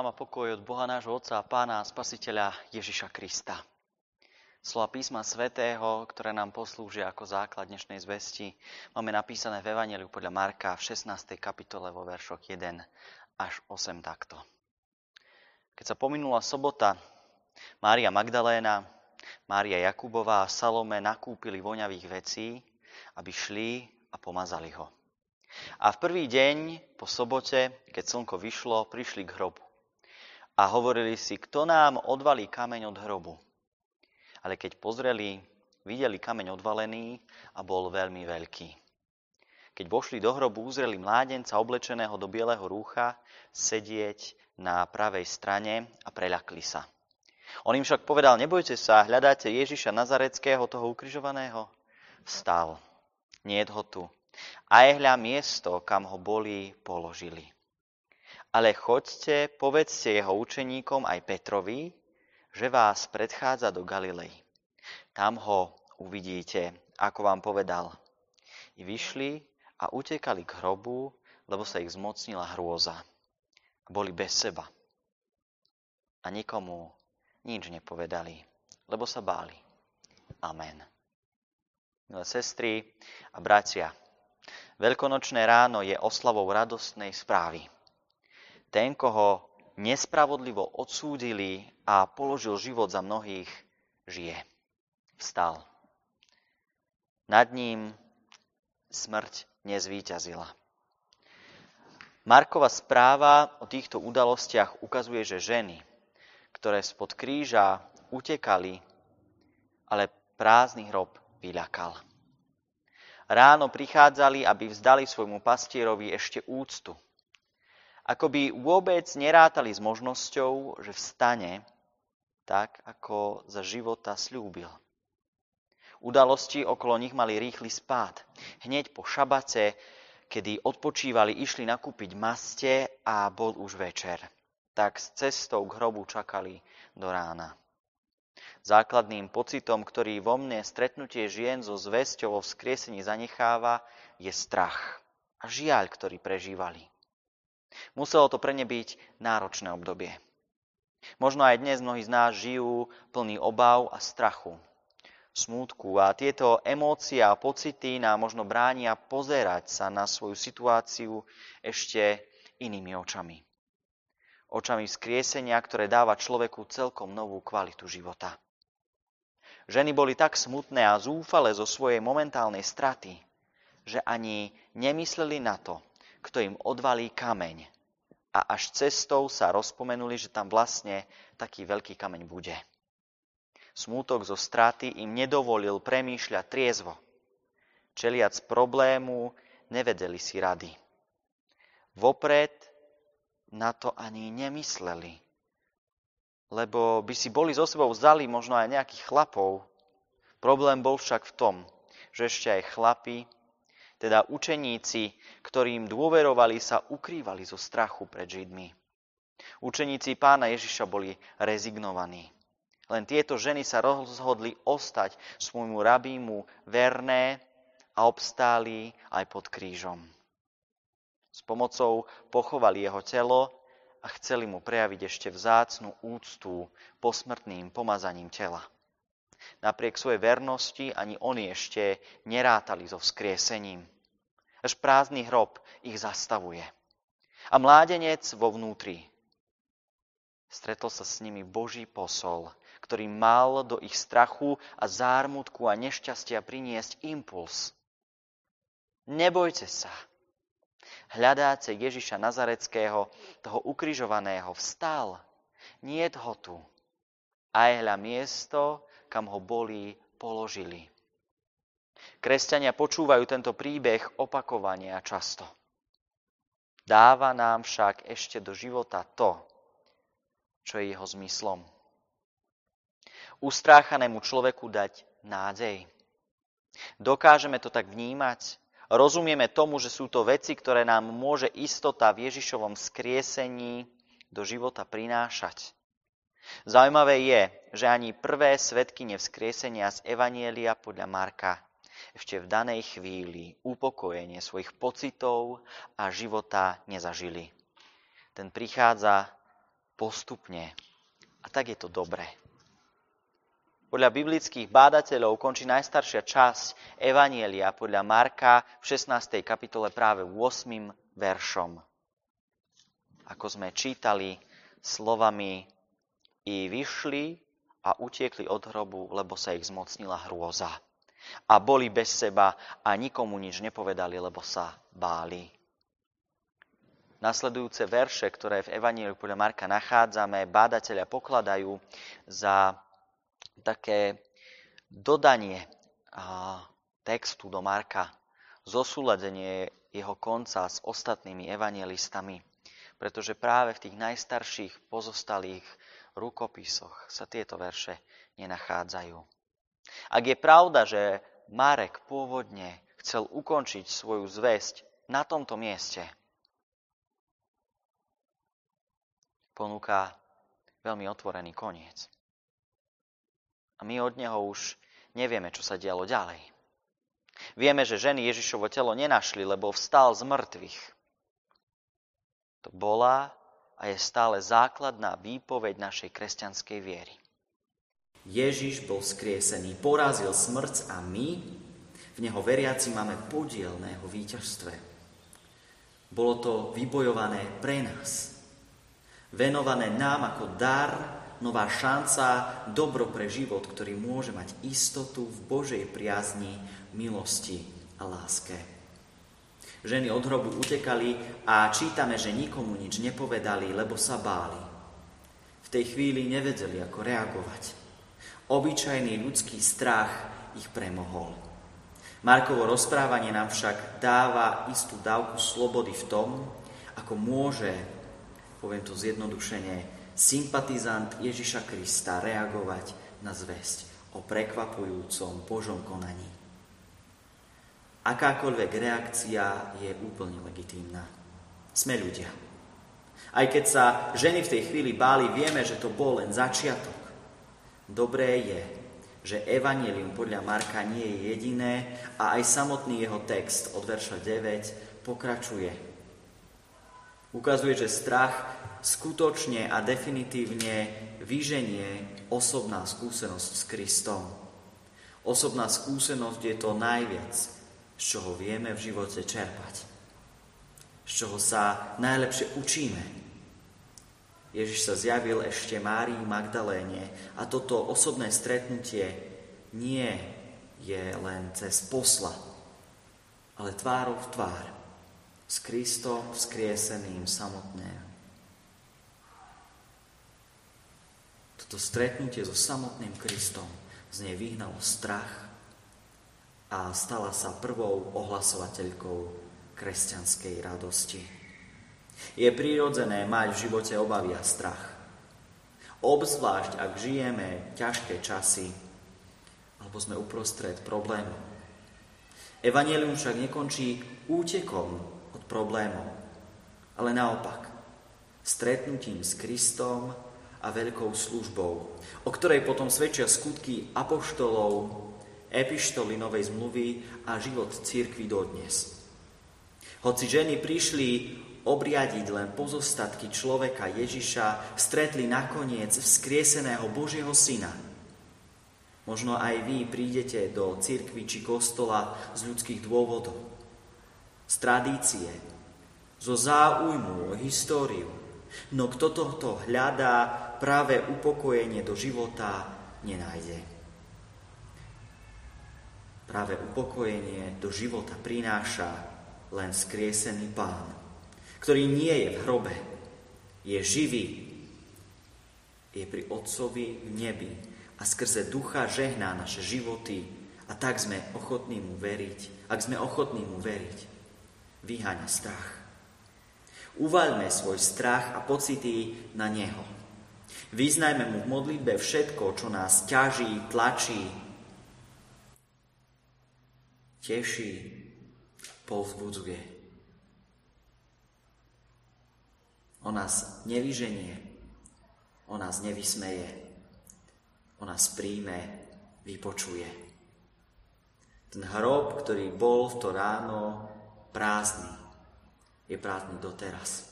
Vám a pokoj od Boha nášho Otca a Pána a Spasiteľa Ježiša Krista. Slova písma svätého, ktoré nám poslúžia ako základ dnešnej zvesti, máme napísané v Evangeliu podľa Marka v 16. kapitole vo veršoch 1 až 8 takto. Keď sa pominula sobota, Mária Magdaléna, Mária Jakubová a Salome nakúpili voňavých vecí, aby šli a pomazali ho. A v prvý deň po sobote, keď slnko vyšlo, prišli k hrobu. A hovorili si, kto nám odvalí kameň od hrobu. Ale keď pozreli, videli kameň odvalený a bol veľmi veľký. Keď vošli do hrobu, uzreli mládenca oblečeného do bieleho rúcha sedieť na pravej strane a preľakli sa. On im však povedal, nebojte sa, hľadáte Ježiša Nazareckého, toho ukrižovaného? Vstal. Nie ho tu a je miesto, kam ho boli položili. Ale choďte, povedzte jeho učeníkom aj Petrovi, že vás predchádza do Galilei. Tam ho uvidíte, ako vám povedal. I vyšli a utekali k hrobu, lebo sa ich zmocnila hrôza. Boli bez seba. A nikomu nič nepovedali, lebo sa báli. Amen. Milé sestry a bratia, Veľkonočné ráno je oslavou radostnej správy. Ten, koho nespravodlivo odsúdili a položil život za mnohých, žije. Vstal. Nad ním smrť nezvíťazila. Markova správa o týchto udalostiach ukazuje, že ženy, ktoré spod kríža utekali, ale prázdny hrob vyľakal. Ráno prichádzali, aby vzdali svojmu pastierovi ešte úctu. Ako by vôbec nerátali s možnosťou, že vstane tak, ako za života slúbil. Udalosti okolo nich mali rýchly spád. Hneď po šabate, kedy odpočívali, išli nakúpiť maste a bol už večer. Tak s cestou k hrobu čakali do rána. Základným pocitom, ktorý vo mne stretnutie žien so zväzťou o vzkriesení zanecháva, je strach a žiaľ, ktorý prežívali. Muselo to pre ne byť náročné obdobie. Možno aj dnes mnohí z nás žijú plný obav a strachu, smútku a tieto emócie a pocity nám možno bránia pozerať sa na svoju situáciu ešte inými očami. Očami vzkriesenia, ktoré dáva človeku celkom novú kvalitu života. Ženy boli tak smutné a zúfale zo svojej momentálnej straty, že ani nemysleli na to, kto im odvalí kameň. A až cestou sa rozpomenuli, že tam vlastne taký veľký kameň bude. Smútok zo straty im nedovolil premýšľať triezvo. Čeliac problému nevedeli si rady. Vopred na to ani nemysleli lebo by si boli so sebou vzali možno aj nejakých chlapov. Problém bol však v tom, že ešte aj chlapi, teda učeníci, ktorým dôverovali, sa ukrývali zo strachu pred Židmi. Učeníci pána Ježiša boli rezignovaní. Len tieto ženy sa rozhodli ostať svojmu rabímu verné a obstáli aj pod krížom. S pomocou pochovali jeho telo a chceli mu prejaviť ešte vzácnu úctu posmrtným pomazaním tela. Napriek svojej vernosti ani oni ešte nerátali so vzkriesením. Až prázdny hrob ich zastavuje. A mládenec vo vnútri. Stretol sa s nimi Boží posol, ktorý mal do ich strachu a zármutku a nešťastia priniesť impuls. Nebojte sa, hľadáce Ježiša Nazareckého, toho ukrižovaného, vstal. Nie ho tu. Aj hľa miesto, kam ho boli položili. Kresťania počúvajú tento príbeh opakovane a často. Dáva nám však ešte do života to, čo je jeho zmyslom. Ustráchanému človeku dať nádej. Dokážeme to tak vnímať, Rozumieme tomu, že sú to veci, ktoré nám môže istota v Ježišovom skriesení do života prinášať. Zaujímavé je, že ani prvé svetkyne vzkriesenia z Evanielia podľa Marka ešte v danej chvíli upokojenie svojich pocitov a života nezažili. Ten prichádza postupne. A tak je to dobré. Podľa biblických bádateľov končí najstaršia časť Evanielia podľa Marka v 16. kapitole práve 8. veršom. Ako sme čítali slovami i vyšli a utiekli od hrobu, lebo sa ich zmocnila hrôza. A boli bez seba a nikomu nič nepovedali, lebo sa báli. Nasledujúce verše, ktoré v Evaníliu podľa Marka nachádzame, bádatelia pokladajú za také dodanie textu do Marka, zosúladenie jeho konca s ostatnými evangelistami, pretože práve v tých najstarších pozostalých rukopisoch sa tieto verše nenachádzajú. Ak je pravda, že Marek pôvodne chcel ukončiť svoju zväzť na tomto mieste, ponúka veľmi otvorený koniec. A my od neho už nevieme, čo sa dialo ďalej. Vieme, že ženy Ježišovo telo nenašli, lebo vstal z mŕtvych. To bola a je stále základná výpoveď našej kresťanskej viery. Ježiš bol skriesený, porazil smrť a my, v Neho veriaci, máme podiel na Jeho víťazstve. Bolo to vybojované pre nás, venované nám ako dar nová šanca, dobro pre život, ktorý môže mať istotu v Božej priazni, milosti a láske. Ženy od hrobu utekali a čítame, že nikomu nič nepovedali, lebo sa báli. V tej chvíli nevedeli, ako reagovať. Obyčajný ľudský strach ich premohol. Markovo rozprávanie nám však dáva istú dávku slobody v tom, ako môže, poviem to zjednodušene, sympatizant Ježiša Krista reagovať na zväzť o prekvapujúcom Božom konaní. Akákoľvek reakcia je úplne legitímna. Sme ľudia. Aj keď sa ženy v tej chvíli báli, vieme, že to bol len začiatok. Dobré je, že Evangelium podľa Marka nie je jediné a aj samotný jeho text od verša 9 pokračuje. Ukazuje, že strach skutočne a definitívne vyženie osobná skúsenosť s Kristom. Osobná skúsenosť je to najviac, z čoho vieme v živote čerpať. Z čoho sa najlepšie učíme. Ježiš sa zjavil ešte Márii Magdaléne a toto osobné stretnutie nie je len cez posla, ale tvárov v tvár s Kristom vzkrieseným samotného. To stretnutie so samotným Kristom z nej vyhnalo strach a stala sa prvou ohlasovateľkou kresťanskej radosti. Je prirodzené mať v živote obavy a strach. Obzvlášť, ak žijeme ťažké časy alebo sme uprostred problémov. Evangelium však nekončí útekom od problémov, ale naopak, stretnutím s Kristom a veľkou službou, o ktorej potom svedčia skutky apoštolov, epištoly Novej zmluvy a život církvy dodnes. Hoci ženy prišli obriadiť len pozostatky človeka Ježiša, stretli nakoniec vzkrieseného Božieho Syna. Možno aj vy prídete do církvy či kostola z ľudských dôvodov, z tradície, zo záujmu o históriu. No kto tohto hľadá, práve upokojenie do života nenájde. Práve upokojenie do života prináša len skriesený pán, ktorý nie je v hrobe, je živý, je pri Otcovi v nebi a skrze ducha žehná naše životy a tak sme ochotní mu veriť. Ak sme ochotní mu veriť, vyháňa strach. Uvaľme svoj strach a pocity na Neho. Vyznajme mu v modlitbe všetko, čo nás ťaží, tlačí, teší, povzbudzuje. On nás nevyženie, on nás nevysmeje, on nás príjme, vypočuje. Ten hrob, ktorý bol v to ráno prázdny, je prázdny doteraz.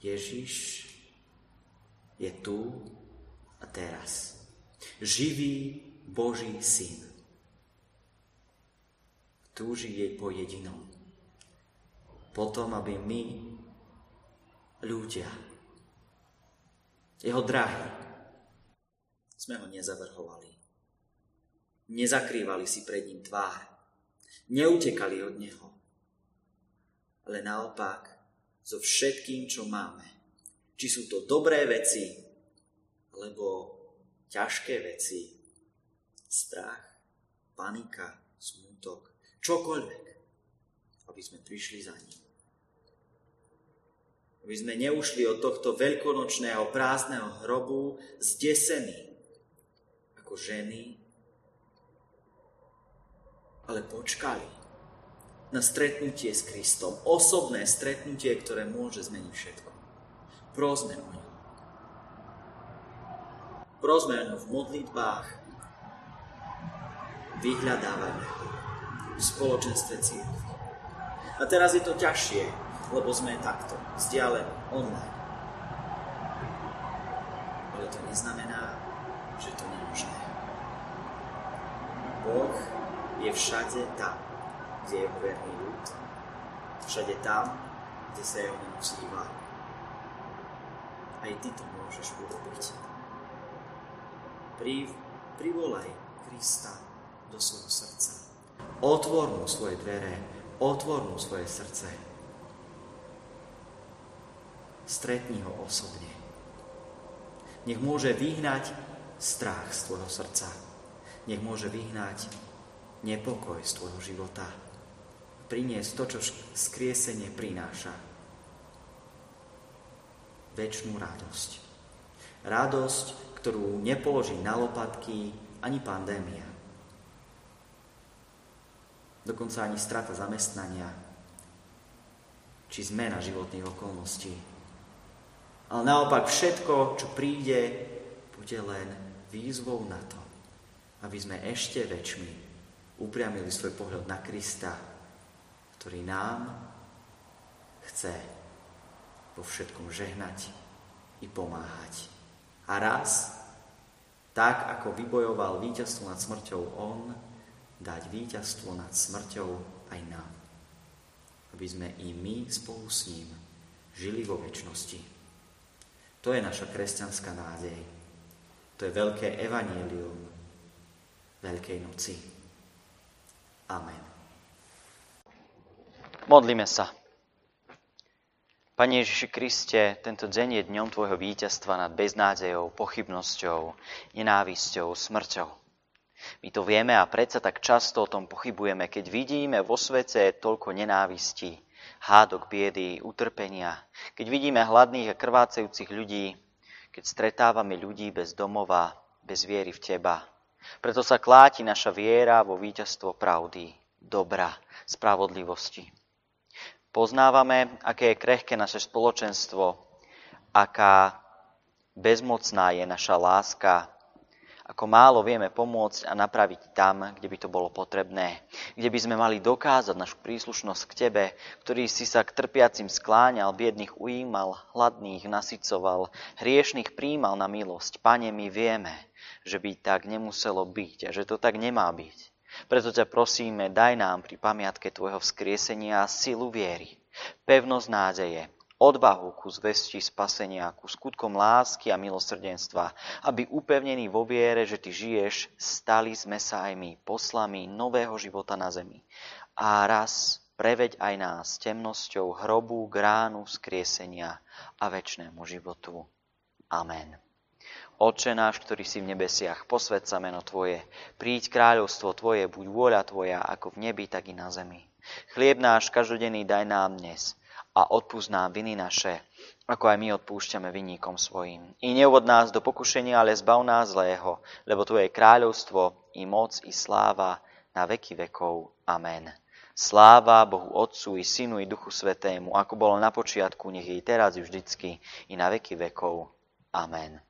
Ježiš je tu a teraz. Živý Boží syn. Túži jej po jedinom. Potom, aby my, ľudia, jeho drahí, sme ho nezavrhovali. Nezakrývali si pred ním tvár. Neutekali od neho. Ale naopak, so všetkým, čo máme. Či sú to dobré veci, alebo ťažké veci, strach, panika, smutok, čokoľvek, aby sme prišli za ním. Aby sme neušli od tohto veľkonočného prázdneho hrobu zdesení, ako ženy, ale počkali na stretnutie s Kristom. Osobné stretnutie, ktoré môže zmeniť všetko. Prosme o ňo. Prosme o ňo v modlitbách. Vyhľadávajme ho v spoločenstve církvy. A teraz je to ťažšie, lebo sme takto, vzdialení, online. Ale to neznamená, že to nemožné. Boh je všade tam, kde je verný ľud, všade tam, kde sa jeho nemusíva. Aj ty to môžeš urobiť. Pri, privolaj Krista do svojho srdca. Otvor mu svoje dvere, otvor mu svoje srdce. Stretni ho osobne. Nech môže vyhnať strach z tvojho srdca. Nech môže vyhnať nepokoj z tvojho života priniesť to, čo skriesenie prináša. Večnú radosť. Radosť, ktorú nepoloží na lopatky ani pandémia. Dokonca ani strata zamestnania, či zmena životných okolností. Ale naopak všetko, čo príde, bude len výzvou na to, aby sme ešte väčšmi upriamili svoj pohľad na Krista, ktorý nám chce vo všetkom žehnať i pomáhať. A raz, tak ako vybojoval víťazstvo nad smrťou On, dať víťazstvo nad smrťou aj nám. Aby sme i my spolu s ním žili vo väčšnosti. To je naša kresťanská nádej. To je veľké evanielium Veľkej noci. Amen. Modlíme sa. Pane Ježiši Kriste, tento deň je dňom Tvojho víťazstva nad beznádejou, pochybnosťou, nenávisťou, smrťou. My to vieme a predsa tak často o tom pochybujeme, keď vidíme vo svete toľko nenávisti, hádok, biedy, utrpenia, keď vidíme hladných a krvácajúcich ľudí, keď stretávame ľudí bez domova, bez viery v Teba. Preto sa kláti naša viera vo víťazstvo pravdy, dobra, spravodlivosti. Poznávame, aké je krehké naše spoločenstvo, aká bezmocná je naša láska, ako málo vieme pomôcť a napraviť tam, kde by to bolo potrebné, kde by sme mali dokázať našu príslušnosť k Tebe, ktorý si sa k trpiacim skláňal, biedných ujímal, hladných nasycoval, hriešných príjmal na milosť. Pane, my vieme, že by tak nemuselo byť a že to tak nemá byť. Preto ťa prosíme, daj nám pri pamiatke Tvojho vzkriesenia silu viery, pevnosť nádeje, odvahu ku zvesti spasenia, ku skutkom lásky a milosrdenstva, aby upevnení vo viere, že Ty žiješ, stali sme sa aj my poslami nového života na zemi. A raz preveď aj nás temnosťou hrobu, gránu, skriesenia a väčšnému životu. Amen. Oče náš, ktorý si v nebesiach, posved sa meno Tvoje, príď kráľovstvo Tvoje, buď vôľa Tvoja, ako v nebi, tak i na zemi. Chlieb náš každodenný daj nám dnes a odpúsť nám viny naše, ako aj my odpúšťame vinníkom svojim. I neuvod nás do pokušenia, ale zbav nás zlého, lebo Tvoje kráľovstvo, i moc, i sláva na veky vekov. Amen. Sláva Bohu Otcu i Synu i Duchu Svetému, ako bolo na počiatku, nech je i teraz i vždycky, i na veky vekov. Amen.